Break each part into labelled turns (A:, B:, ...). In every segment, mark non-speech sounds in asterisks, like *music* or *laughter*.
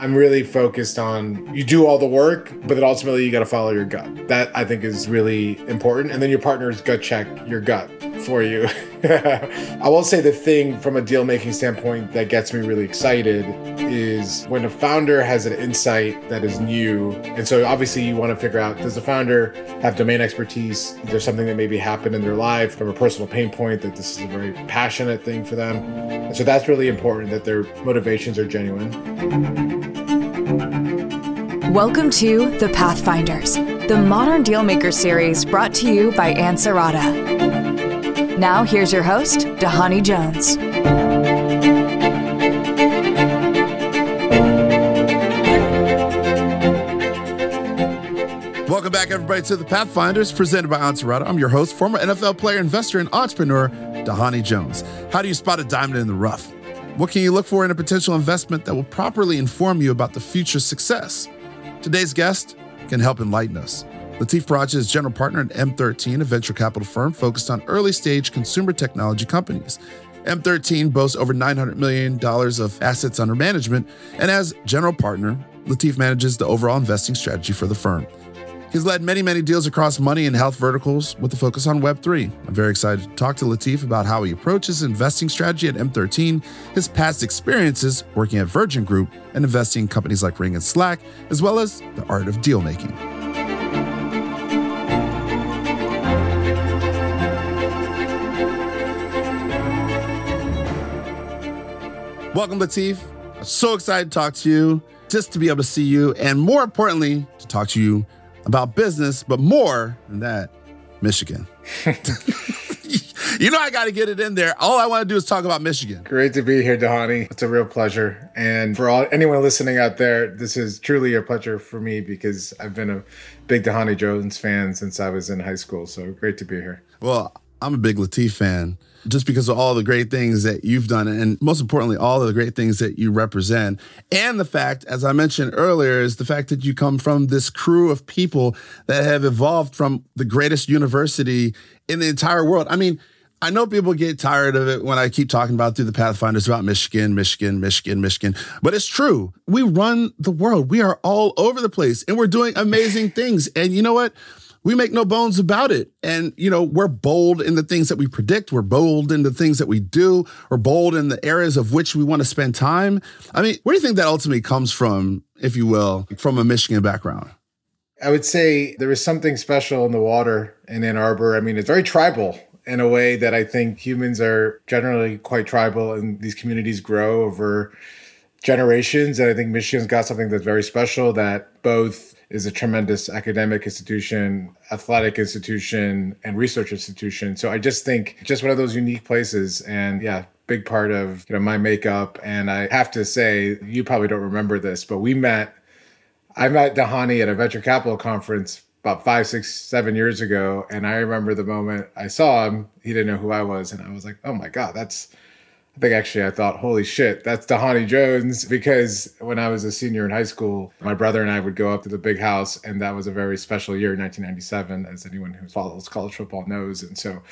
A: I'm really focused on you do all the work, but then ultimately you got to follow your gut. That I think is really important. And then your partner's gut check your gut for you. *laughs* I will say the thing from a deal making standpoint that gets me really excited is when a founder has an insight that is new. And so obviously you want to figure out does the founder have domain expertise? There's something that maybe happened in their life from a personal pain point that this is a very passionate thing for them. And so that's really important that their motivations are genuine.
B: Welcome to The Pathfinders, the Modern Dealmaker series brought to you by Ansarada. Now, here's your host, Dhani Jones.
C: Welcome back, everybody, to the Pathfinders presented by Ansarada. I'm your host, former NFL player, investor, and entrepreneur, Dhani Jones. How do you spot a diamond in the rough? What can you look for in a potential investment that will properly inform you about the future success? Today's guest can help enlighten us. Latif Peracha is general partner at M13, a venture capital firm focused on early stage consumer technology companies. M13 boasts over $900 million of assets under management, and as general partner, Latif manages the overall investing strategy for the firm. He's led many, many deals across money and health verticals with a focus on Web3. I'm very excited to talk to Latif about how he approaches investing strategy at M13, his past experiences working at Virgin Group, and investing in companies like Ring and Slack, as well as the art of deal making. Welcome, Latif. I'm so excited to talk to you, just to be able to see you, and more importantly, to talk to you about business, but more than that, Michigan. *laughs* you know, I got to get it in there. All I want to do is talk about Michigan.
A: Great to be here, Dhani. It's a real pleasure. And for all anyone listening out there, this is truly a pleasure for me because I've been a big Dhani Jones fan since I was in high school. So great to be here.
C: Well, I'm a big Latif fan just because of all the great things that you've done and most importantly all the great things that you represent and the fact as i mentioned earlier is the fact that you come from this crew of people that have evolved from the greatest university in the entire world i mean I know people get tired of it when I keep talking about through the Pathfinders about Michigan, Michigan, Michigan, Michigan, but it's true. We run the world. We are all over the place and we're doing amazing things. And you know what? We make no bones about it. And, you know, we're bold in the things that we predict. We're bold in the things that we do. We're bold in the areas of which we want to spend time. I mean, where do you think that ultimately comes from, if you will, from a Michigan background?
A: I would say there is something special in the water in Ann Arbor. I mean, it's very tribal in a way that I think humans are generally quite tribal and these communities grow over generations. And I think Michigan's got something that's very special that both is a tremendous academic institution, athletic institution, and research institution. So I just think just one of those unique places. And yeah, big part of you know my makeup. And I have to say, you probably don't remember this, but we met. I met Dhani at a venture capital conference about five, six, seven years ago, and I remember the moment I saw him. He didn't know who I was, and I was like, "Oh my god, that's." I think actually I thought, holy shit, that's Dhani Jones. Because when I was a senior in high school, my brother and I would go up to the big house, and that was a very special year, 1997, as anyone who follows college football knows. And so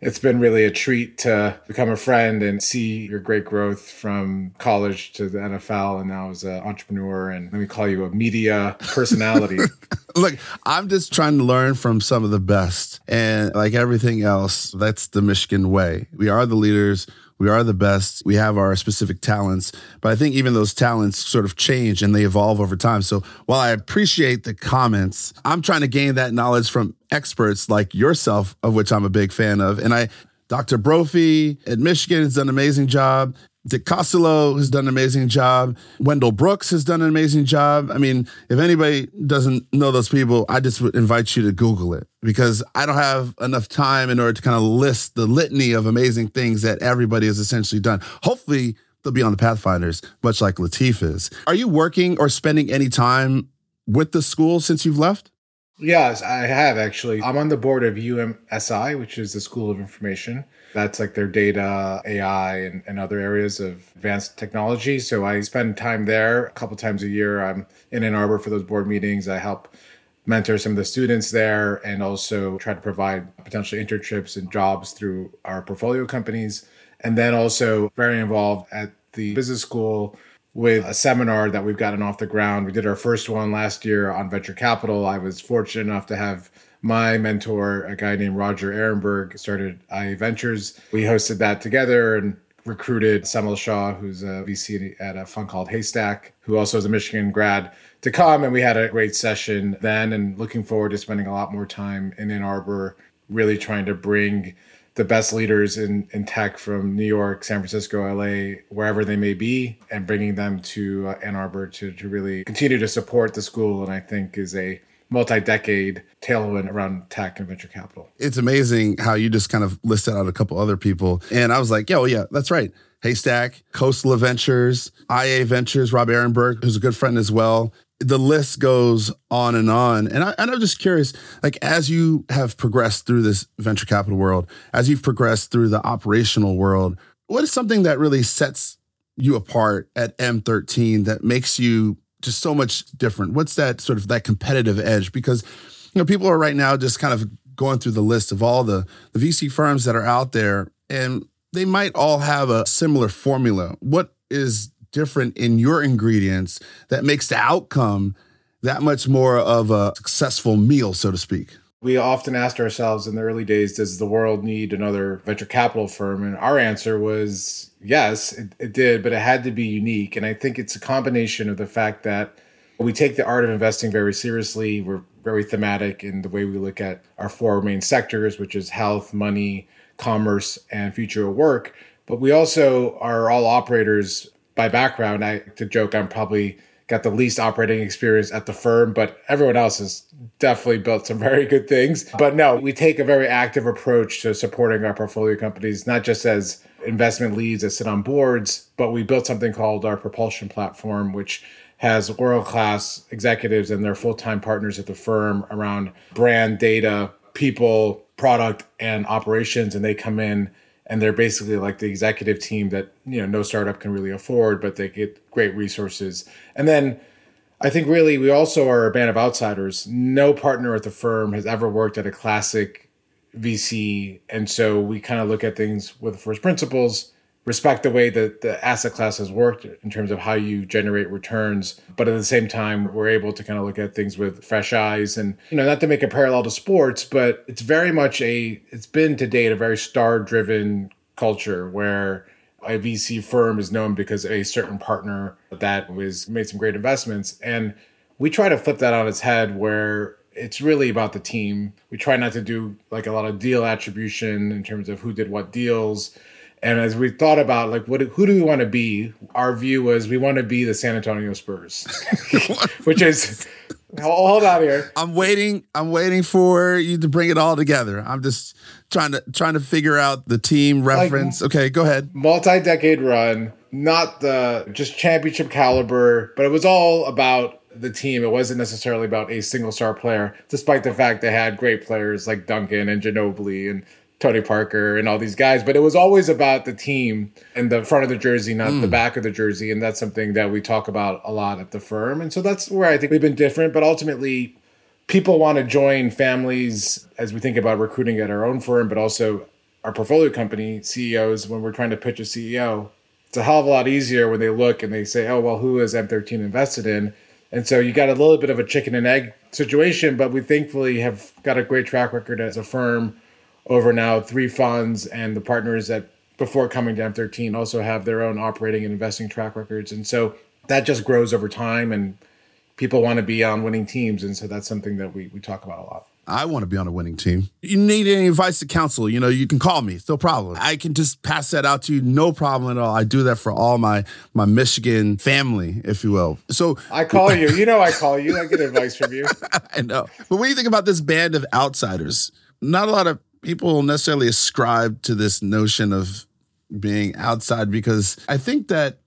A: it's been really a treat to become a friend and see your great growth from college to the NFL and now as an entrepreneur. And let me call you a media personality. *laughs*
C: Look, I'm just trying to learn from some of the best. And like everything else, that's the Michigan way. We are the leaders we are the best. We have our specific talents, but I think even those talents sort of change and they evolve over time. So while I appreciate the comments, I'm trying to gain that knowledge from experts like yourself, of which I'm a big fan of. And I, Dr. Brophy at Michigan has done an amazing job. Dick Costolo has done an amazing job. Wendell Brooks has done an amazing job. I mean, if anybody doesn't know those people, I just would invite you to Google it because I don't have enough time in order to kind of list the litany of amazing things that everybody has essentially done. Hopefully, they'll be on the Pathfinders, much like Latif is. Are you working or spending any time with the school since you've left?
A: Yes, I have actually. I'm on the board of UMSI, which is the School of Information. That's like their data, AI, and, and other areas of advanced technology. So I spend time there a couple times a year. I'm in Ann Arbor for those board meetings. I help mentor some of the students there and also try to provide potentially internships and jobs through our portfolio companies. And then also very involved at the business school with a seminar that we've gotten off the ground. We did our first one last year on venture capital. I was fortunate enough to have my mentor, a guy named Roger Ehrenberg, started IA Ventures. We hosted that together and recruited Semil Shah, who's a VC at a fund called Haystack, who also is a Michigan grad, to come. And we had a great session then and looking forward to spending a lot more time in Ann Arbor, really trying to bring the best leaders in, in tech from New York, San Francisco, LA, wherever they may be, and bringing them to uh, Ann Arbor to, to really continue to support the school. And I think is a multi-decade tailwind around tech and venture capital.
C: It's amazing how you just kind of listed out a couple other people. And I was like, yeah, well, yeah, that's right. Haystack, Khosla Ventures, IA Ventures, Rob Ehrenberg, who's a good friend as well. The list goes on and on. And, I, I'm just curious, like, as you have progressed through this venture capital world, as you've progressed through the operational world, what is something that really sets you apart at M13 that makes you just so much different? What's that sort of that competitive edge? Because you know, people are right now just kind of going through the list of all the the VC firms that are out there, and they might all have a similar formula. What is different in your ingredients that makes the outcome that much more of a successful meal, so to speak?
A: We often asked ourselves in the early days, does the world need another venture capital firm? And our answer was yes, it, it, did, but it had to be unique. And I think it's a combination of the fact that we take the art of investing very seriously. We're very thematic in the way we look at our four main sectors, which is health, money, commerce, and future work. But we also are all operators by background. I to joke, I'm probably got the least operating experience at the firm, but everyone else has definitely built some *laughs* very good things. But no, we take a very active approach to supporting our portfolio companies, not just as investment leads that sit on boards, but we built something called our propulsion platform, which has world class executives and their full time partners at the firm around brand, data, people, product, and operations. And they come in and they're basically like the executive team that you know no startup can really afford but they get great resources. And then i think really we also are a band of outsiders. No partner at the firm has ever worked at a classic vc and so we kind of look at things with first principles respect the way that the asset class has worked in terms of how you generate returns but at the same time we're able to kind of look at things with fresh eyes and you know not to make a parallel to sports but it's very much a it's been to date a very star driven culture where a VC firm is known because a certain partner that was made some great investments and we try to flip that on its head where it's really about the team. We try not to do like a lot of deal attribution in terms of who did what deals and as we thought about like what who do we want to be, our view was we want to be the San Antonio Spurs, *laughs* which is hold on here.
C: I'm waiting. I'm waiting for you to bring it all together. I'm just trying to trying to figure out the team reference. Like, okay, go ahead.
A: Multi-decade run, not the just championship caliber, but it was all about the team. It wasn't necessarily about a single star player, despite the fact they had great players like Duncan and Ginobili and Tony Parker and all these guys, but it was always about the team and the front of the jersey, not mm. the back of the jersey. And that's something that we talk about a lot at the firm. And so that's where I think we've been different. But ultimately, people want to join families as we think about recruiting at our own firm, but also our portfolio company CEOs when we're trying to pitch a CEO. It's a hell of a lot easier when they look and they say, oh, well, who is M13 invested in? And so you got a little bit of a chicken and egg situation, but we thankfully have got a great track record as a firm over now three funds, and the partners that before coming to M13 also have their own operating and investing track records. And so that just grows over time, and people want to be on winning teams. And so that's something that we, we talk about a lot.
C: I want to be on a winning team. You need any advice to counsel, you know, you can call me. It's no problem. I can just pass that out to you. No problem at all. I do that for all my my Michigan family, if you will. So
A: I call you. You know I call you. I get advice from you. *laughs*
C: I know. But what do you think about this band of outsiders? Not a lot of people necessarily ascribe to this notion of being outside because I think that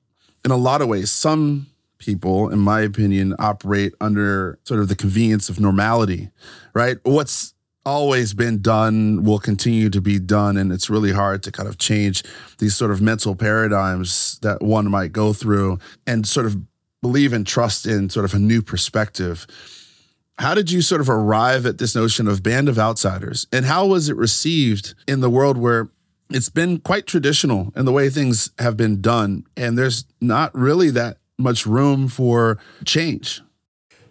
C: in a lot of ways, some people, in my opinion, operate under sort of the convenience of normality, right? What's always been done will continue to be done. And it's really hard to kind of change these sort of mental paradigms that one might go through and sort of believe and trust in sort of a new perspective. How did you sort of arrive at this notion of band of outsiders? And how was it received in the world where it's been quite traditional in the way things have been done? And there's not really that much room for change?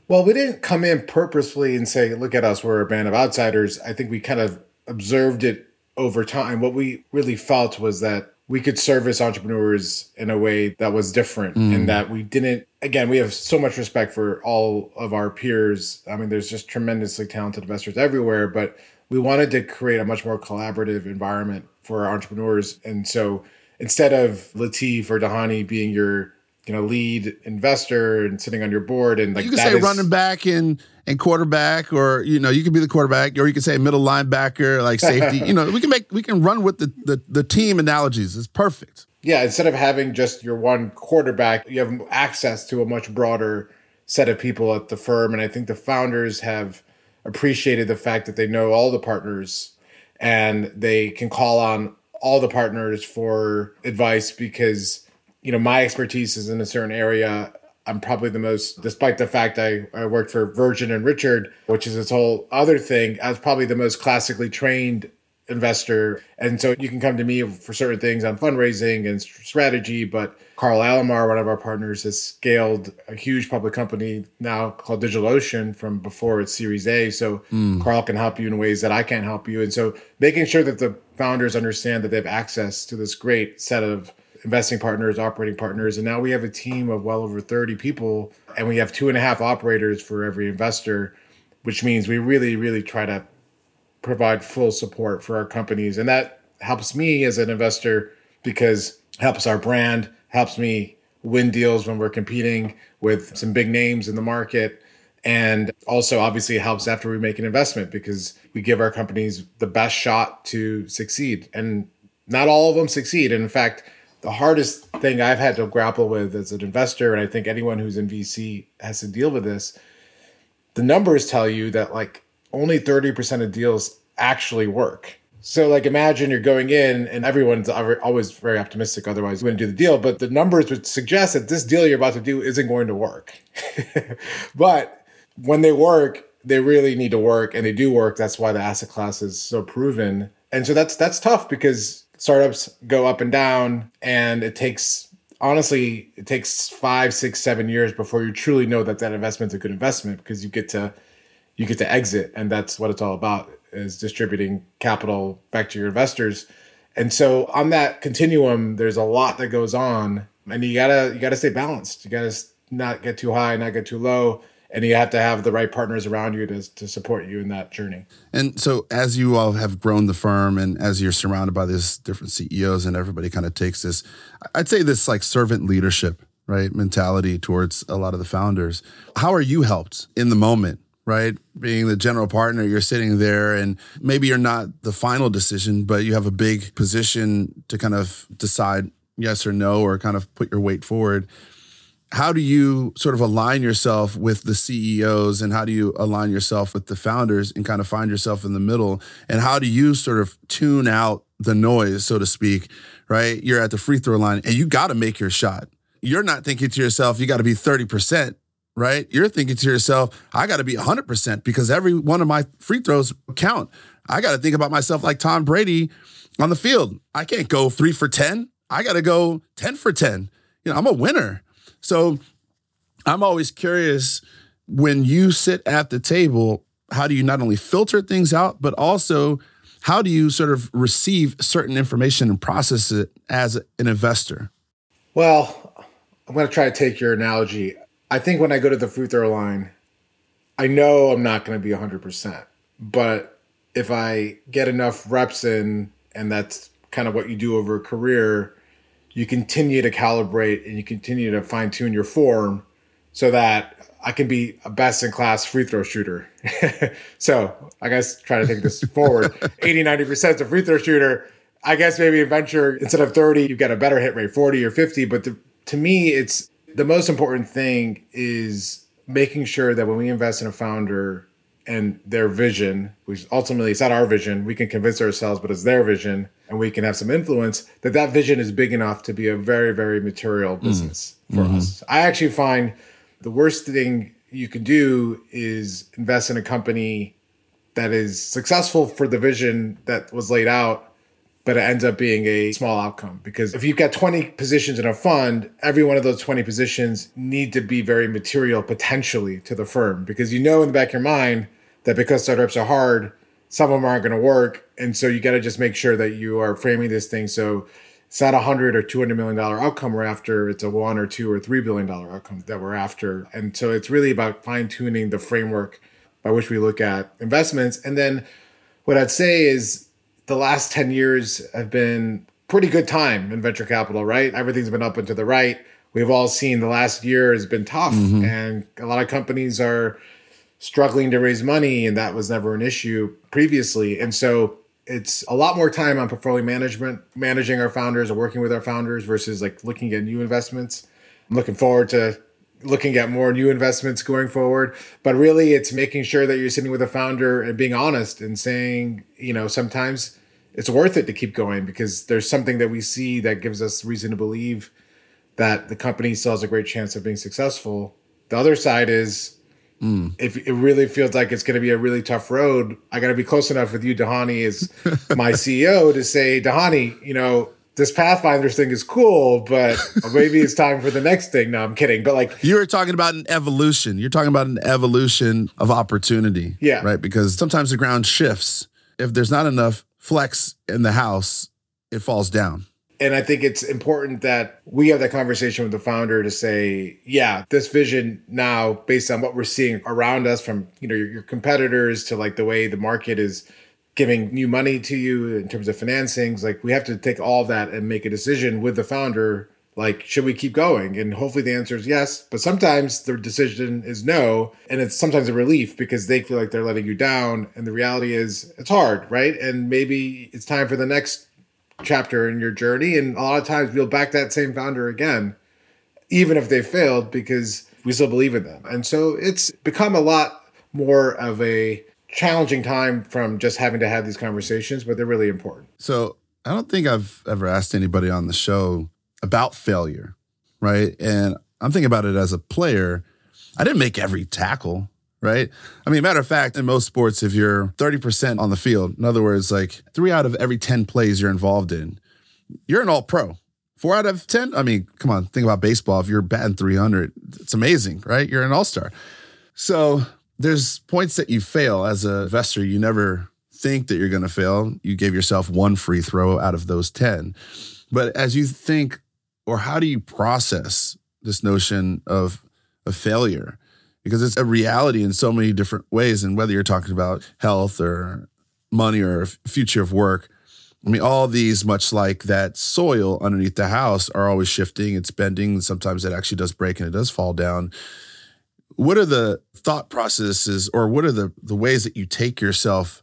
A: Well, we didn't come in purposefully and say, look at us, we're a band of outsiders. I think we kind of observed it over time. What we really felt was that we could service entrepreneurs in a way that was different mm. and that we didn't again we have so much respect for all of our peers i mean there's just tremendously talented investors everywhere but we wanted to create a much more collaborative environment for our entrepreneurs and so instead of latif or dhani being your you know lead investor and sitting on your board and like
C: you can say
A: is,
C: running back and and quarterback or you know you can be the quarterback or you can say middle linebacker like safety. *laughs* You know we can make we can run with the, the the team analogies. It's perfect.
A: Yeah instead of having just your one quarterback you have access to a much broader set of people at the firm. And i think the founders have appreciated the fact that they know all the partners and they can call on all the partners for advice because you know, my expertise is in a certain area. I'm probably the most, despite the fact I, I worked for Virgin and Richard, which is this whole other thing, I was probably the most classically trained investor. And so you can come to me for certain things on fundraising and strategy. But Carl Alomar, one of our partners, has scaled a huge public company now called DigitalOcean from before its Series A. So mm. Carl can help you in ways that I can't help you. And so making sure that the founders understand that they have access to this great set of investing partners, operating partners, and now we have a team of well over 30 people, and we have two and a half operators for every investor, which means we really, really try to provide full support for our companies. And that helps me as an investor because helps our brand, helps me win deals when we're competing with some big names in the market. And also, obviously, helps after we make an investment because we give our companies the best shot to succeed. And not all of them succeed. And in fact, the hardest thing I've had to grapple with as an investor, and I think anyone who's in VC has to deal with this. The numbers tell you that like only 30% of deals actually work. So, like, imagine you're going in and everyone's always very optimistic, otherwise, you wouldn't do the deal. But the numbers would suggest that this deal you're about to do isn't going to work. *laughs* but when they work, they really need to work and they do work. That's why the asset class is so proven. And so that's that's tough because startups go up and down and it takes honestly it takes five six seven years before you truly know that that investment's a good investment because you get to you get to exit and that's what it's all about is distributing capital back to your investors. And so on that continuum there's a lot that goes on and you gotta you gotta stay balanced. You gotta not get too high not get too low and you have to have the right partners around you to, to support you in that journey.
C: And so, as you all have grown the firm, and as you're surrounded by these different CEOs, and everybody kind of takes this, I'd say this like servant leadership, right, mentality towards a lot of the founders. How are you helped in the moment? Right, being the general partner, you're sitting there, and maybe you're not the final decision, but you have a big position to kind of decide yes or no, or kind of put your weight forward how do you sort of align yourself with the CEOs and how do you align yourself with the founders and kind of find yourself in the middle? And how do you sort of tune out the noise, so to speak, right? You're at the free throw line and you got to make your shot. You're not thinking to yourself, you got to be 30%, right? You're thinking to yourself, I got to be 100% because every one of my free throws count. I got to think about myself like Tom Brady on the field. I can't go three for 10. I got to go 10 for 10. You know, I'm a winner. So I'm always curious when you sit at the table, how do you not only filter things out, but also how do you sort of receive certain information and process it as an investor?
A: Well, I'm going to try to take your analogy. I think when I go to the free throw line, I know I'm not going to be 100%. But if I get enough reps in, and that's kind of what you do over a career, you continue to calibrate and you continue to fine tune your form so that I can be a best in class free throw shooter. *laughs* so I guess try to take this *laughs* forward 80, 90% is a free throw shooter. I guess maybe in venture, instead of 30, you get a better hit rate, 40 or 50. But the, to me, it's the most important thing is making sure that when we invest in a founder and their vision, which ultimately it's not our vision, we can convince ourselves, but it's their vision and we can have some influence that that vision is big enough to be a very very material mm. business mm. for mm-hmm. us i actually find the worst thing you can do is invest in a company that is successful for the vision that was laid out but it ends up being a small outcome because if you've got 20 positions in a fund, every one of those 20 positions need to be very material potentially to the firm because you know in the back of your mind that because startups are hard, some of them aren't going to work. And so you got to just make sure that you are framing this thing so it's not a hundred or two hundred million dollar outcome we're after. It's a one or two or three billion dollar outcome that we're after. And so it's really about fine tuning the framework by which we look at investments. And then what I'd say is the last 10 years have been pretty good time in venture capital, right? Everything's been up and to the right. We've all seen the last year has been tough mm-hmm. and a lot of companies are struggling to raise money and that was never an issue previously. And so it's a lot more time on portfolio management, managing our founders or working with our founders versus like looking at new investments. I'm looking forward to looking at more new investments going forward. But really, it's making sure that you're sitting with a founder and being honest and saying, you know, sometimes it's worth it to keep going because there's something that we see that gives us reason to believe that the company still has a great chance of being successful. The other side is mm. if it really feels like it's going to be a really tough road, I got to be close enough with you, Dhani, as *laughs* my CEO, to say, Dhani, you know, this Pathfinders thing is cool, but maybe it's time for the next thing. No, I'm kidding. But like
C: you were talking about an evolution. You're talking about an evolution of opportunity.
A: Yeah.
C: Right. Because sometimes the ground shifts. If there's not enough flex in the house, it falls down.
A: And I think it's important that we have that conversation with the founder to say, yeah, this vision now, based on what we're seeing around us from, you know, your, your competitors to like the way the market is giving new money to you in terms of financings like we have to take all that and make a decision with the founder like should we keep going? And hopefully the answer is yes but sometimes the decision is no and it's sometimes a relief because they feel like they're letting you down. And the reality is it's hard right? And maybe it's time for the next chapter in your journey and a lot of times we'll back that same founder again even if they failed because we still believe in them and so it's become a lot more of a challenging time from just having to have these conversations, but they're really important.
C: So I don't think I've ever asked anybody on the show about failure, right? And I'm thinking about it as a player. I didn't make every tackle, right? I mean, matter of fact, in most sports, if you're 30% on the field, in other words, like three out of every 10 plays you're involved in, you're an all pro. Four out of 10, I mean, come on, think about baseball. If you're batting 300, it's amazing, right? You're an all star. So there's points that you fail as a investor. You never think that you're going to fail. You gave yourself one free throw out of those 10. But as you think, or how do you process this notion of, a failure? Because it's a reality in so many different ways. And whether you're talking about health or money or future of work, I mean, all these, much like that soil underneath the house, are always shifting, it's bending. Sometimes it actually does break and it does fall down what are the thought processes or what are the the ways that you take yourself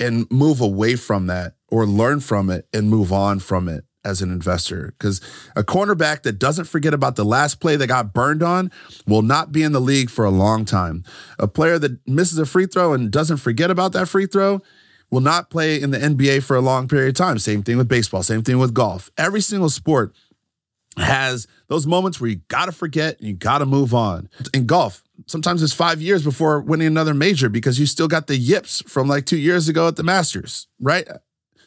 C: and move away from that or learn from it and move on from it as an investor because a cornerback that doesn't forget about the last play that got burned on will not be in the league for a long time. A player that misses a free throw and doesn't forget about that free throw will not play in the NBA for a long period of time. Same thing with baseball, same thing with golf. Every single sport has those moments where you got to forget and you got to move on. In golf, sometimes it's five years before winning another major because you still got the yips from like two years ago at the Masters, right?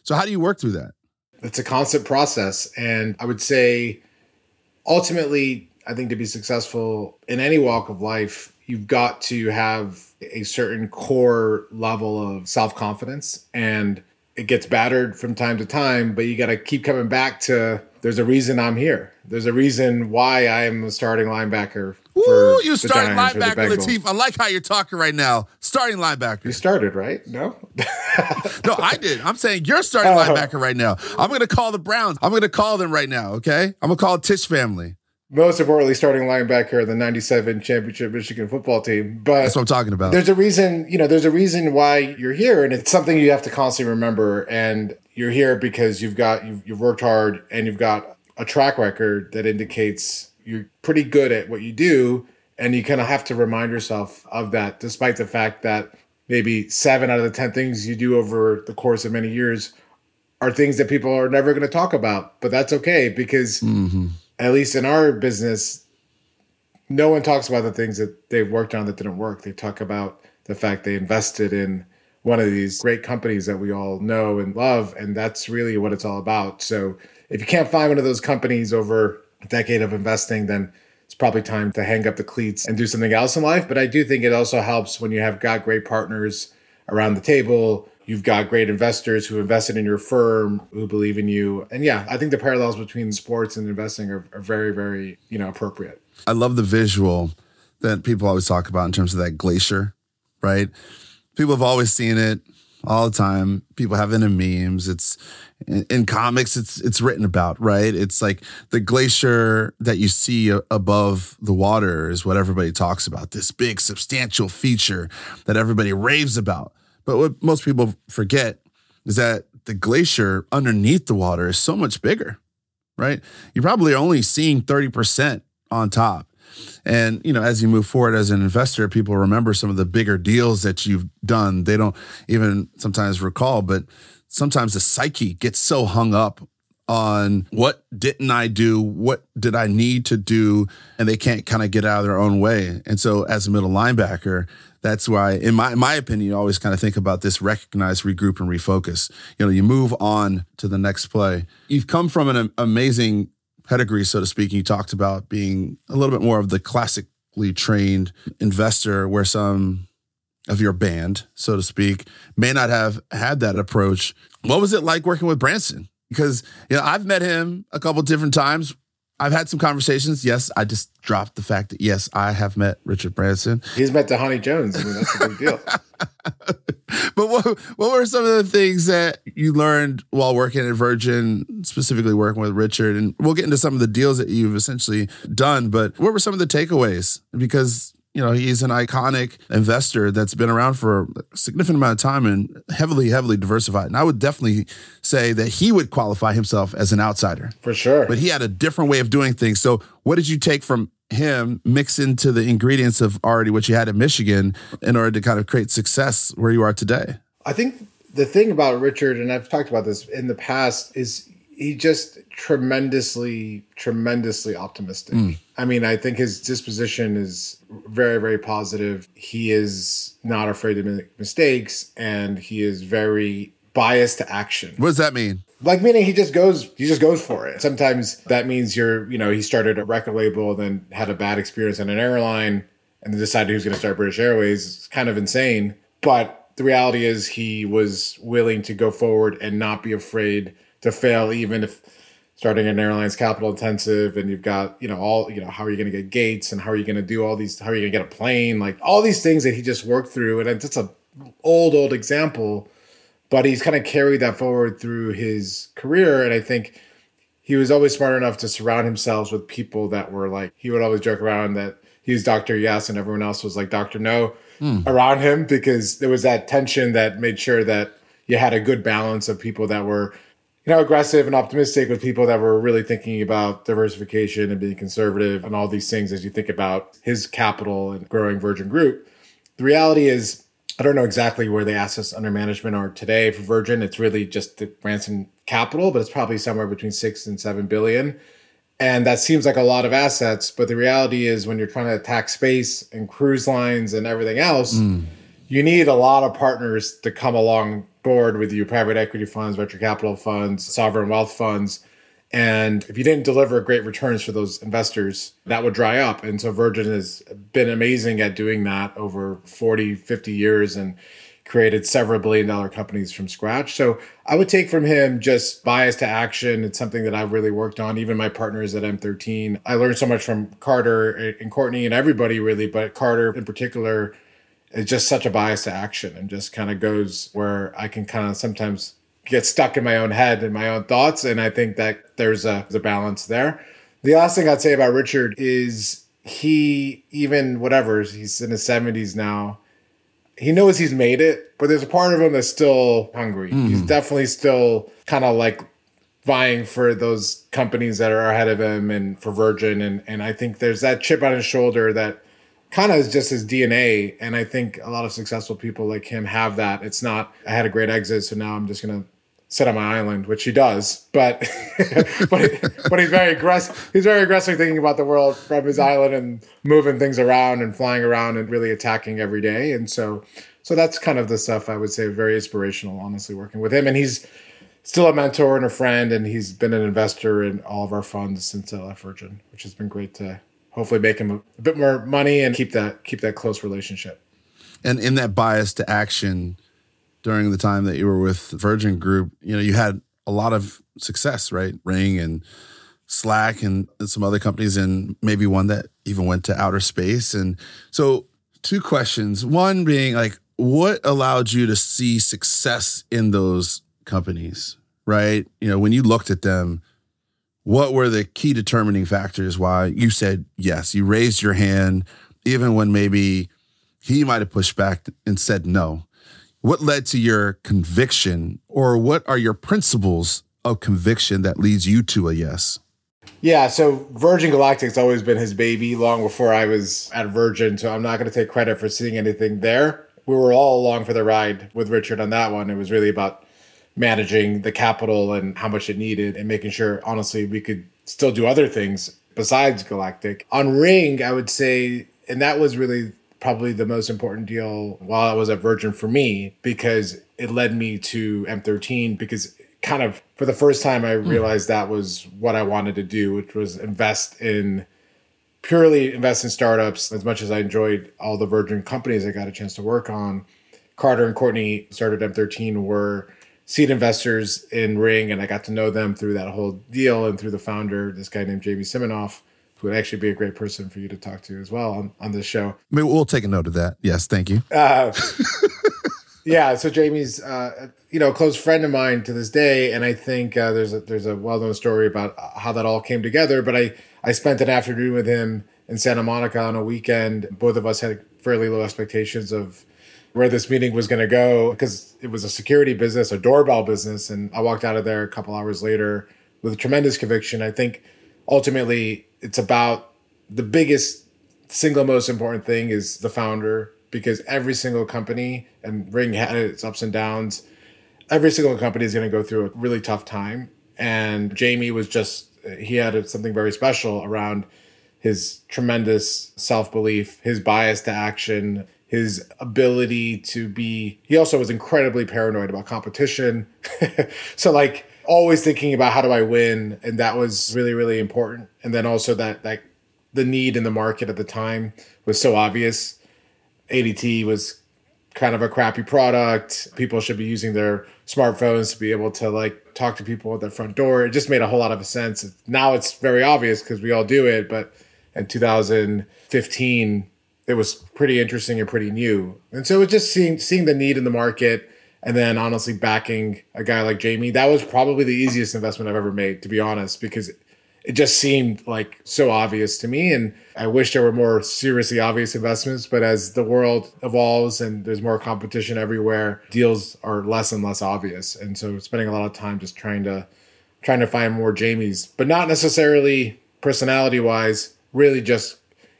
C: So, how do you work through that?
A: It's a constant process. And I would say ultimately, I think to be successful in any walk of life, you've got to have a certain core level of self confidence. And it gets battered from time to time, but you got to keep coming back to there's a reason I'm here. There's a reason why I'm a starting linebacker.
C: Ooh, you starting linebacker, Latif. I like how you're talking right now. Starting linebacker.
A: You started, right? No? *laughs*
C: no, I did. I'm saying you're starting oh. linebacker right now. I'm going to call the Browns. I'm going to call them right now, okay? I'm going to call Tisch family.
A: Most importantly, starting linebacker of the 97 championship Michigan football team. But
C: that's what I'm talking about.
A: There's a reason, you know, there's a reason why you're here, and it's something you have to constantly remember. And you're here because you've got you've, you've worked hard and you've got a track record that indicates you're pretty good at what you do and you kind of have to remind yourself of that despite the fact that maybe seven out of the ten things you do over the course of many years are things that people are never going to talk about but that's okay because mm-hmm. At least in our business no one talks about the things that they've worked on that didn't work they talk about the fact they invested in one of these great companies that we all know and love. And that's really what it's all about. So if you can't find one of those companies over a decade of investing, then it's probably time to hang up the cleats and do something else in life. But I do think it also helps when you have got great partners around the table. You've got great investors who invested in your firm, who believe in you. And yeah, I think the parallels between sports and investing are, are very, very, you know, appropriate.
C: I love the visual that people always talk about in terms of that glacier, right? People have always seen it all the time. People have it in memes. It's in, in, comics. It's it's written about, right? It's like the glacier that you see above the water is what everybody talks about. This big, substantial feature that everybody raves about. But what most people forget is that the glacier underneath the water is so much bigger, right? You're probably only seeing thirty percent on top. And you know, as you move forward as an investor, people remember some of the bigger deals that you've done. They don't even sometimes recall, but sometimes the psyche gets so hung up on what didn't I do? What did I need to do? And they can't kind of get out of their own way. And so as a middle linebacker, that's why, in my my opinion, you always kind of think about this recognize, regroup, and refocus. You know, you move on to the next play. You've come from an amazing pedigree, so to speak. You talked about being a little bit more of the classically trained investor, where some of your band, so to speak, may not have had that approach. What was it like working with Branson? Because you know, I've met him a couple different times. I've had some conversations. Yes, I just dropped the fact that yes, I have met Richard Branson.
A: He's met Dhani Jones. I mean, that's a big deal. *laughs*
C: but what what were some of the things that you learned while working at Virgin, specifically working with Richard? And we'll get into some of the deals that you've essentially done. But what were some of the takeaways? Because you know, he's an iconic investor that's been around for a significant amount of time and heavily, heavily diversified. And I would definitely say that he would qualify himself as an outsider.
A: For sure.
C: But he had a different way of doing things. So, what did you take from him mix into the ingredients of already what you had in Michigan in order to kind of create success where you are today?
A: I think the thing about Richard, and I've talked about this in the past, is he just tremendously, tremendously optimistic. Mm. I mean, I think his disposition is very, very positive. He is not afraid to make mistakes, and he is very biased to action.
C: What does that mean?
A: Like meaning he just goes he just goes for it. Sometimes that means you're, you know, he started a record label, then had a bad experience on an airline, and then decided he was gonna start British Airways. It's kind of insane. But the reality is he was willing to go forward and not be afraid to fail, even if starting an airline's capital intensive and you've got, you know, all, you know, how are you going to get gates and how are you going to do all these, how are you going to get a plane? Like all these things that he just worked through. And it's just a old, old example, but he's kind of carried that forward through his career. And I think he was always smart enough to surround himself with people that were like, he would always joke around that he was Dr. Yes and everyone else was like Dr. No mm. around him because there was that tension that made sure that you had a good balance of people that were you know, aggressive and optimistic with people that were really thinking about diversification and being conservative and all these things as you think about his capital and growing Virgin Group. The reality is, I don't know exactly where the assets under management are today for Virgin. It's really just the Branson capital, but it's probably somewhere between six and seven billion. And that seems like a lot of assets, but the reality is when you're trying to attack space and cruise lines and everything else, mm. you need a lot of partners to come along board with you private equity funds, venture capital funds, sovereign wealth funds. And if you didn't deliver great returns for those investors, that would dry up. And so Virgin has been amazing at doing that over 40, 50 years and created several billion dollar companies from scratch. So I would take from him just bias to action. It's something that I've really worked on. Even my partners at M13, I learned so much from Carter and Courtney and everybody really, but Carter in particular it's just such a bias to action and just kind of goes where I can kind of sometimes get stuck in my own head and my own thoughts. And I think that there's a, there's a balance there. The last thing I'd say about Richard is he, even whatever, he's in his 70s now, he knows he's made it, but there's a part of him that's still hungry. Mm. He's definitely still kind of like vying for those companies that are ahead of him and for Virgin. And, and I think there's that chip on his shoulder that kind of is just his DNA. And I think a lot of successful people like him have that. It's not, I had a great exit, so now I'm just going to sit on my island, which he does, but *laughs* but but he's very aggressive. He's very aggressive thinking about the world from his island and moving things around and flying around and really attacking every day. And so So that's kind of the stuff I would say very inspirational, honestly, working with him. And he's still a mentor and a friend, and he's been an investor in all of our funds since I left Virgin, which has been great to hopefully make him a, bit more money and keep that keep that close relationship.
C: And in that bias to action during the time that you were with Virgin Group, you know, you had a lot of success, right? Ring and Slack and some other companies, and maybe one that even went to outer space. And so, two questions. One being like, what allowed you to see success in those companies, right? You know, when you looked at them, what were the key determining factors why you said yes? You raised your hand, even when maybe he might have pushed back and said no. What led to your conviction, or what are your principles of conviction that leads you to a yes?
A: Yeah, so Virgin Galactic's always been his baby long before I was at Virgin, so I'm not going to take credit for seeing anything there. We were all along for the ride with Richard on that one. It was really about managing the capital and how much it needed and making sure honestly we could still do other things besides Galactic. On Ring, I would say and that was really probably the most important deal while I was at Virgin for me because it led me to M13 because kind of for the first time I hmm. realized mm. that was what I wanted to do, which was invest in purely invest in startups as much as I enjoyed all the Virgin companies I got a chance to work on. Carter and Courtney started M13 were seed investors in Ring and I got to know them through that whole deal and through the founder, this guy named Jamie Siminoff who would actually be a great person for you to talk to as well on, on this show.
C: Maybe we'll take a note of that. Yes, thank you. Uh, *laughs*
A: yeah, so Jamie's uh, you know a close friend of mine to this day, and I think uh, there's a, there's a well known story about how that all came together. But I I spent an afternoon with him in Santa Monica on a weekend. Both of us had fairly low expectations of where this meeting was going to go because it was a security business, a doorbell business, and I walked out of there a couple hours later with tremendous conviction. I think ultimately it's about the biggest single most important thing is the founder because every single company and Ring had its ups and downs. Every single company is going to go through a really tough time, and Jamie was just he had something very special around his tremendous self belief, his bias to action, his ability to be. He also was incredibly paranoid about competition. *laughs* so like always thinking about how do I win, and that was really really important. And then also that like the need in the market at the time was so obvious ADT was kind of a crappy product. People should be using their smartphones to be able to like talk to people at their front door. It just made a whole lot of sense. Now it's very obvious because we all do it, but in 2015 it was pretty interesting and pretty new. And so it's just seeing seeing the need in the market and then honestly backing a guy like Jamie. That was probably the easiest investment I've ever made to be honest because it just seemed like so obvious to me. And I wish there were more seriously obvious investments. But as the world evolves and there's more competition everywhere, deals are less and less obvious. And so spending a lot of time just trying to trying to find more Jamies, but not necessarily personality wise, really just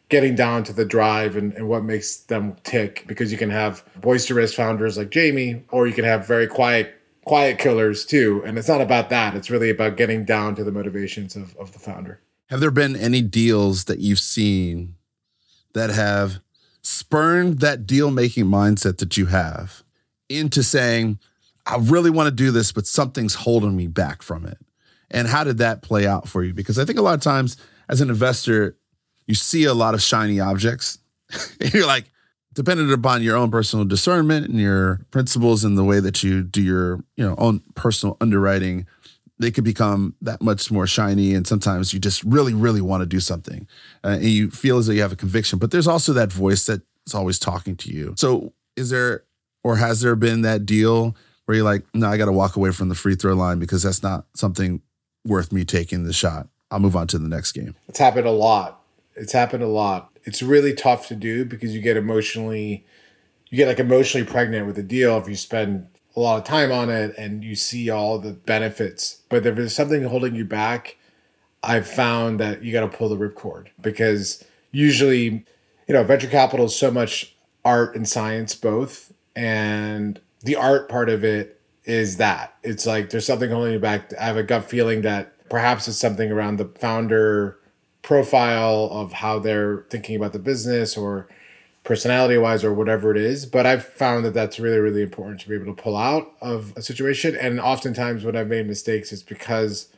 A: getting down to the drive and, and what makes them tick because you can have boisterous founders like Jamie, or you can have very quiet quiet killers too. And it's not about that. It's really about getting down to the motivations of, of the founder.
C: Have there been any deals that you've seen that have spurned that deal making mindset that you have into saying, I really want to do this, but something's holding me back from it? And how did that play out for you? Because I think a lot of times as an investor, you see a lot of shiny objects *laughs* you're like, dependent upon your own personal discernment and your principles and the way that you do your you know own personal underwriting they could become that much more shiny and sometimes you just really really want to do something uh, and you feel as though you have a conviction. But there's also that voice that's always talking to you. So is there or has there been that deal where you're like no i got to walk away from the free throw line because that's not something worth me taking the shot. I'll move on to the next game
A: it's happened a lot it's happened a lot. It's really tough to do because you get emotionally you get like emotionally pregnant with the deal if you spend a lot of time on it and you see all the benefits. But if there's something holding you back i've found that you got to pull the ripcord because usually you know venture capital is so much art and science both and the art part of it is that. It's like there's something holding you back. I have a gut feeling that perhaps it's something around the founder profile of how they're thinking about the business or personality wise or whatever it is. But I've found that that's really, really important to be able to pull out of a situation. And oftentimes when I've made mistakes, it's because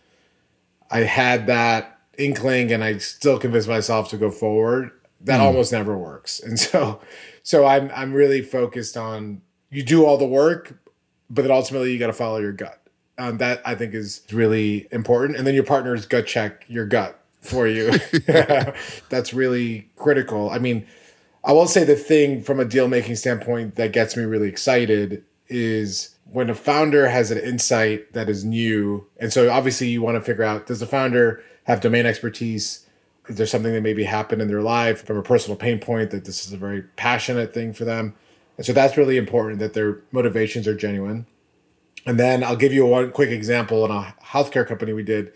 A: I had that inkling and I still convinced myself to go forward. That mm. almost never works. And *laughs* so, so I'm, I'm really focused on you do all the work, but then ultimately you got to follow your gut. Um, that I think is really important. And then your partner's gut check your gut for you. *laughs* That's really critical. I mean, I will say the thing from a deal making standpoint that gets me really excited is when a founder has an insight that is new. And so obviously you want to figure out does the founder have domain expertise? Is there something that maybe happened in their life from a personal pain point that this is a very passionate thing for them? And so that's really important that their motivations are genuine. And then I'll give you one quick example in a healthcare company we did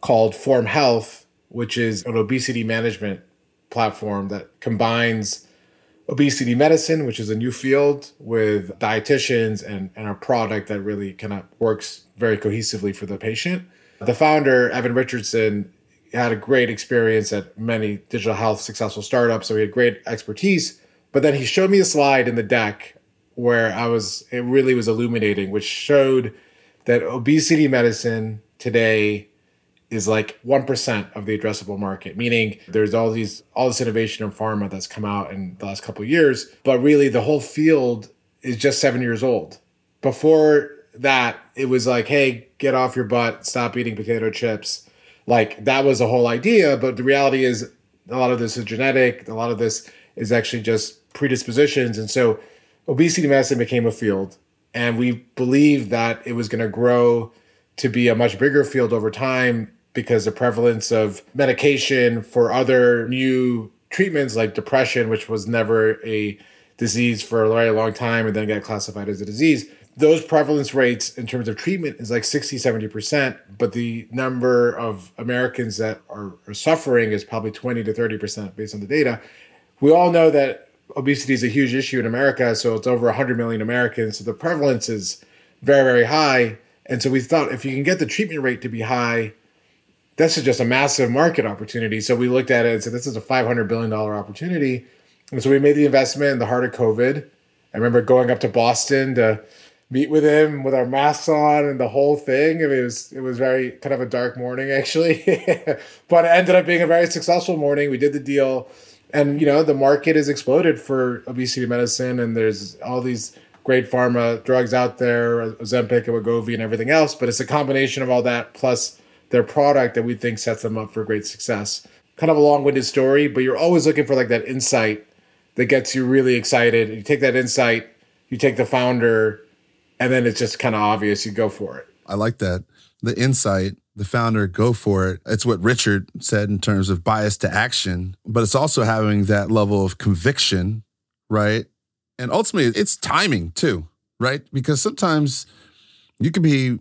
A: called Form Health, which is an obesity management platform that combines obesity medicine, which is a new field, with dietitians and, and a product that really kind of works very cohesively for the patient. The founder, Evan Richardson, had a great experience at many digital health successful startups, so he had great expertise. But then he showed me a slide in the deck where I was, it really was illuminating, which showed that obesity medicine today is like 1% of the addressable market meaning there's all these all this innovation in pharma that's come out in the last couple years but really the whole field is just 7 years old. Before that it was like hey get off your butt stop eating potato chips. Like that was the whole idea but the reality is a lot of this is genetic. A lot of this is actually just predispositions. And so obesity medicine became a field and we believed that it was going to grow to be a much bigger field over time because the prevalence of medication for other new treatments like depression, which was never a disease for a very long time and then got classified as a disease, those prevalence rates in terms of treatment is like 60, 70%, but the number of Americans that are, are suffering is probably 20 to 30% based on the data. We all know that obesity is a huge issue in America, so it's over 100 million Americans, so the prevalence is very, very high. And so we thought if you can get the treatment rate to be high, this is just a massive market opportunity. So we looked at it and said, this is a $500 billion opportunity. And so we made the investment in the heart of COVID. I remember going up to Boston to meet with him with our masks on and the whole thing. I mean, it was it was very kind of a dark morning *laughs* actually, but it ended up being a very successful morning. We did the deal, and you know the market has exploded for obesity medicine, and there's all these great pharma drugs out there, Ozempic and Wegovy and everything else. But it's a combination of all that plus their product that we think sets them up for great success. Kind of a long-winded story, but you're always looking for like that insight that gets you really excited. You take that insight, you take the founder, and then it's just kind of obvious you go for it.
C: I like that. The insight, the founder, go for it. It's what Richard said in terms of bias to action, but it's also having that level of conviction, right? And ultimately, it's timing too, right? Because sometimes you can be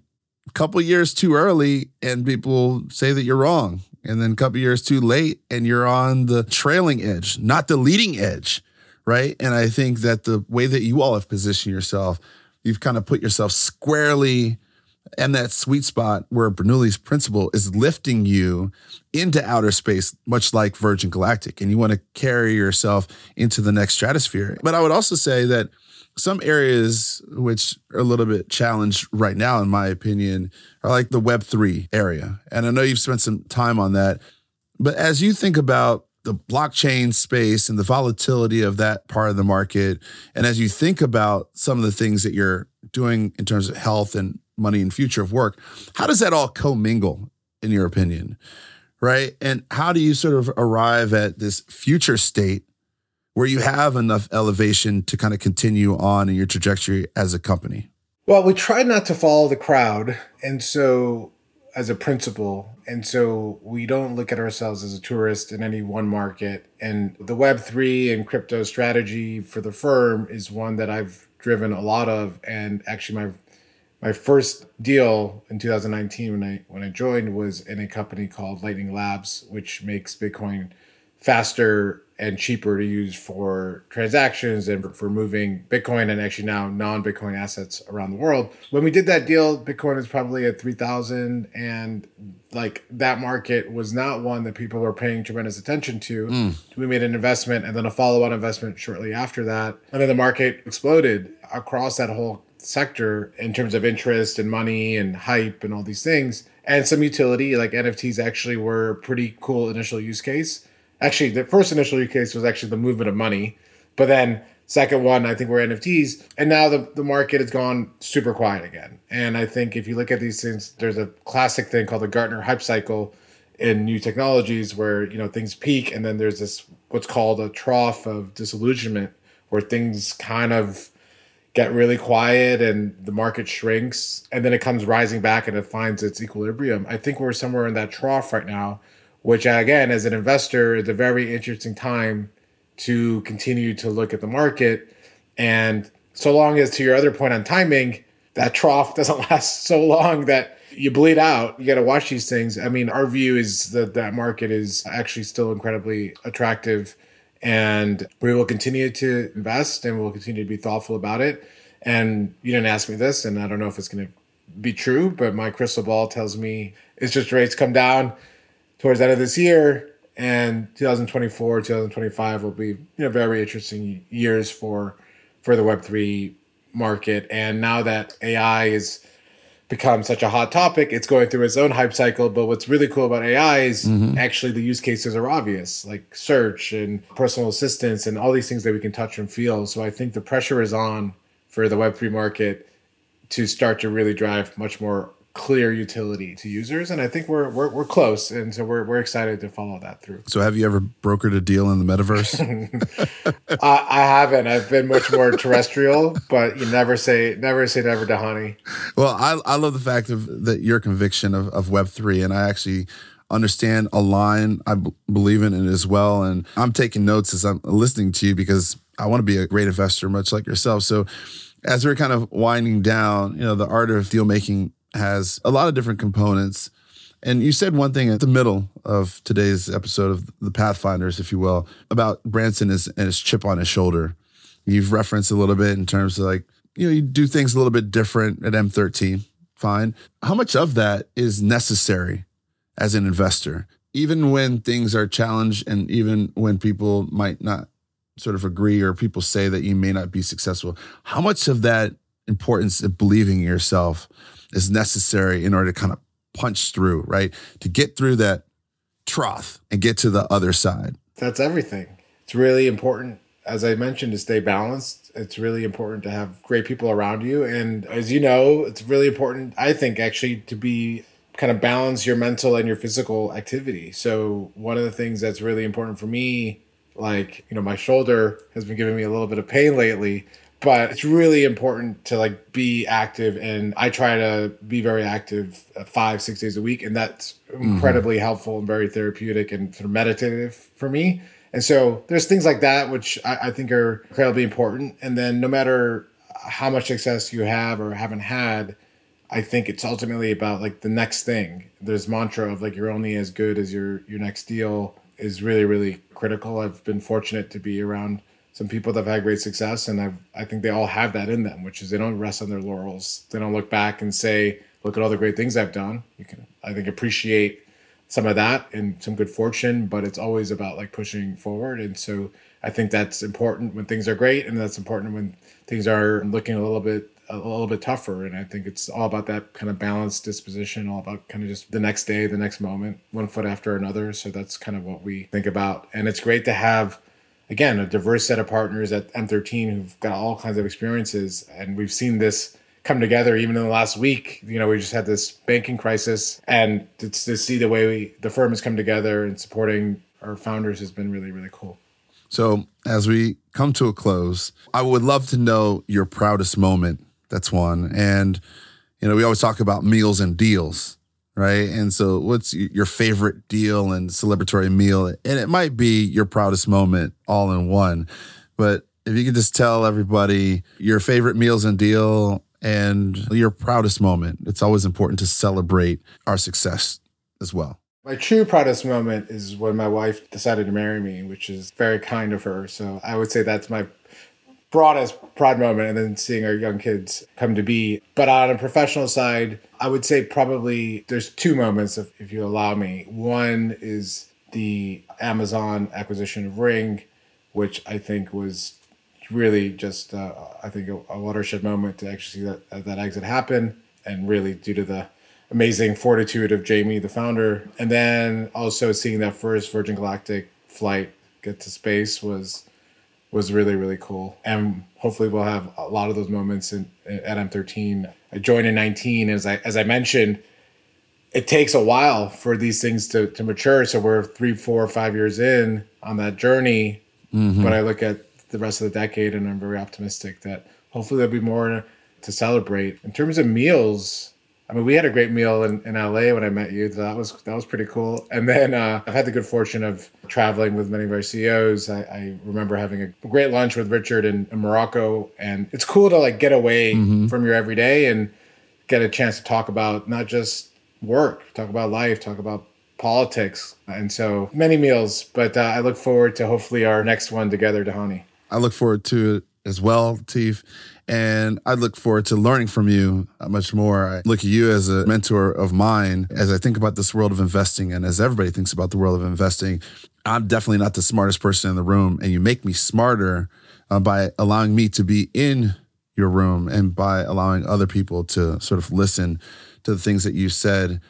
C: a couple years too early and people say that you're wrong. And then a couple years too late and you're on the trailing edge, not the leading edge. Right. And I think that the way that you all have positioned yourself, you've kind of put yourself squarely in that sweet spot where Bernoulli's principle is lifting you into outer space, much like Virgin Galactic. And you want to carry yourself into the next stratosphere. But I would also say that some areas which are a little bit challenged right now, in my opinion, are like the Web3 area. And I know you've spent some time on that. But as you think about the blockchain space and the volatility of that part of the market, and as you think about some of the things that you're doing in terms of health and money and future of work, how does that all commingle, in your opinion? Right. And how do you sort of arrive at this future state where you have enough elevation to kind of continue on in your trajectory as a company?
A: Well, we try not to follow the crowd. And so, as a principle, and so we don't look at ourselves as a tourist in any one market. And the Web3 and crypto strategy for the firm is one that I've driven a lot of. And actually, my my first deal in 2019 when I when I joined was in a company called Lightning Labs, which makes Bitcoin faster and cheaper to use for transactions and for moving Bitcoin and actually now non Bitcoin assets around the world. When we did that deal, Bitcoin was probably at 3,000 and like that market was not one that people were paying tremendous attention to. Mm. We made an investment and then a follow on investment shortly after that. And then the market exploded across that whole sector in terms of interest and money and hype and all these things and some utility like nfts actually were a pretty cool initial use case actually the first initial use case was actually the movement of money but then second one i think were nfts and now the, the market has gone super quiet again and i think if you look at these things there's a classic thing called the gartner hype cycle in new technologies where you know things peak and then there's this what's called a trough of disillusionment where things kind of get really quiet and the market shrinks and then it comes rising back and it finds its equilibrium. I think we're somewhere in that trough right now, which again, as an investor, is a very interesting time to continue to look at the market. And so long as to your other point on timing, that trough *laughs* doesn't last so long that you bleed out. You got to watch these things. I mean, our view is that that market is actually still incredibly attractive and we will continue to invest and we'll continue to be thoughtful about it. And you didn't ask me this, and I don't know if it's going to be true, but my crystal ball tells me it's just rates come down towards the end of this year, and 2024, 2025 will be you know very interesting years for for the Web three market. And now that AI is become such a hot topic. It's going through its own hype cycle. But what's really cool about AI is mm-hmm. actually the use cases are obvious, like search and personal assistance and all these things that we can touch and feel. So I think the pressure is on for the Web3 market to start to really drive much more clear utility to users and i think we're we're, we're close and so we're, we're excited to follow that through.
C: So have you ever brokered a deal in the metaverse? *laughs*
A: I, I haven't. I've been much more terrestrial but you never say never say never to honey
C: well i, I love the fact of that your conviction of, of web3 and i actually understand align i b- believe in it as well and i'm taking notes as i'm listening to you because i want to be a great investor much like yourself. So as we're kind of winding down, you know, the art of deal making has a lot of different components. And you said one thing at the middle of today's episode of the Pathfinders, if you will, about Branson and his chip on his shoulder. You've referenced a little bit in terms of like, you know, you do things a little bit different at M13. Fine. How much of that is necessary as an investor? Even when things are challenged and even when people might not sort of agree or people say that you may not be successful, how much of that importance of believing in yourself is necessary in order to kind of punch through, right? To get through that trough and get to the other side.
A: That's everything. It's really important, as I mentioned, to stay balanced. It's really important to have great people around you. And as you know, it's really important, I think, actually, to be kind of balance your mental and your physical activity. So, one of the things that's really important for me, like, you know, my shoulder has been giving me a little bit of pain lately but it's really important to like be active and i try to be very active uh, five six days a week and that's mm-hmm. incredibly mm-hmm. helpful and very therapeutic and sort of meditative for me and so there's things like that which I, I think are incredibly important and then no matter how much success you have or haven't had i think it's ultimately about like the next thing there's mantra of like you're only as good as your your next deal is really really critical i've been fortunate to be around some people that have had great success, and I've, I think they all have that in them, which is they don't rest on their laurels. They don't look back and say, "Look at all the great things I've done." You can, I think, appreciate some of that and some good fortune, but it's always about like pushing forward. And so I think that's important when things are great, and that's important when things are looking a little bit a little bit tougher. And I think it's all about that kind of balanced disposition, all about kind of just the next day, the next moment, one foot after another. So that's kind of what we think about. And it's great to have again, a diverse set of partners at M13 who've got all kinds of experiences. And we've seen this come together even in the last week. You know, we just had this banking crisis, and to, to see the way we, the firm has come together and supporting our founders has been really, really cool.
C: So, as we come to a close, I would love to know your proudest moment. That's one. And, you know, we always talk about meals and deals right? And so, what's your favorite deal and celebratory meal? And it might be your proudest moment all in one. But if you could just tell everybody your favorite meals and deal and your proudest moment, it's always important to celebrate our success as well.
A: My true proudest moment is when my wife decided to marry me, which is very kind of her. So I would say that's my broadest pride moment and then seeing our young kids come to be. But on a professional side, I would say probably there's two moments, if, if you allow me. One is the Amazon acquisition of Ring, which I think was really just, uh, I think, a, a, watershed moment to actually see that, that exit happen. And really due to the amazing fortitude of Jamie, the founder. And then also seeing that first Virgin Galactic flight get to space was was really really cool. And hopefully we'll have a lot of those moments in, at m13 i joined in 19 as i as i mentioned. It takes a while for these things to, to mature. So we're three four five years in on that journey. Mm-hmm. but i look at the rest of the decade and i'm very optimistic that hopefully there'll be more to celebrate. In terms of meals I mean, we had a great meal in, in LA when I met you. So that was that was pretty cool. And then uh, I've had the good fortune of traveling with many of our CEOs. I, I remember having a great lunch with Richard in, in, Morocco, and it's cool to like get away mm-hmm. from your everyday and get a chance to talk about not just work, talk about life, talk about politics, and so many meals. But uh, I look forward to hopefully our next one together, Dhani.
C: I look forward to it as well, Tief. And I look forward to learning from you much more. I look at you as a mentor of mine as I think about this world of investing and as everybody thinks about the world of investing. I'm definitely not the smartest person in the room, and you make me smarter uh, by allowing me to be in your room and by allowing other people to sort of listen to the things that you said.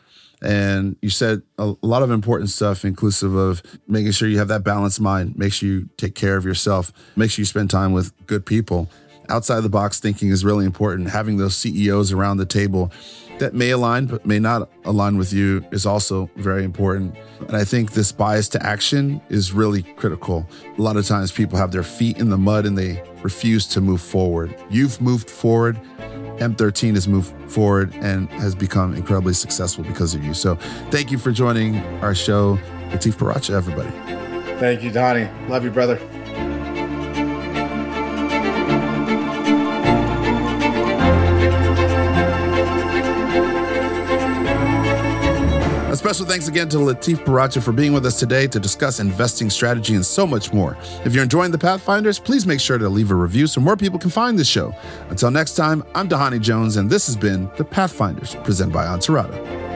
C: And you said a lot of important stuff, inclusive of making sure you have that balanced mind, make sure you take care of yourself, make sure you spend time with good people outside the box thinking is really important. Having those CEOs around the table that may align but may not align with you is also very important. And I think this bias to action is really critical. A lot of times people have their feet in the mud and they refuse to move forward. You've moved forward. M13 has moved forward and has become incredibly successful because of you. So thank you for joining our show. Latif Peracha, everybody.
A: Thank you, Dhani. Love you, brother.
C: Special thanks again to Latif Peracha for being with us today to discuss investing strategy and so much more. If you're enjoying the Pathfinders, please make sure to leave a review so more people can find this show. Until next time, I'm Dhani Jones, and this has been the Pathfinders, presented by Ansarada.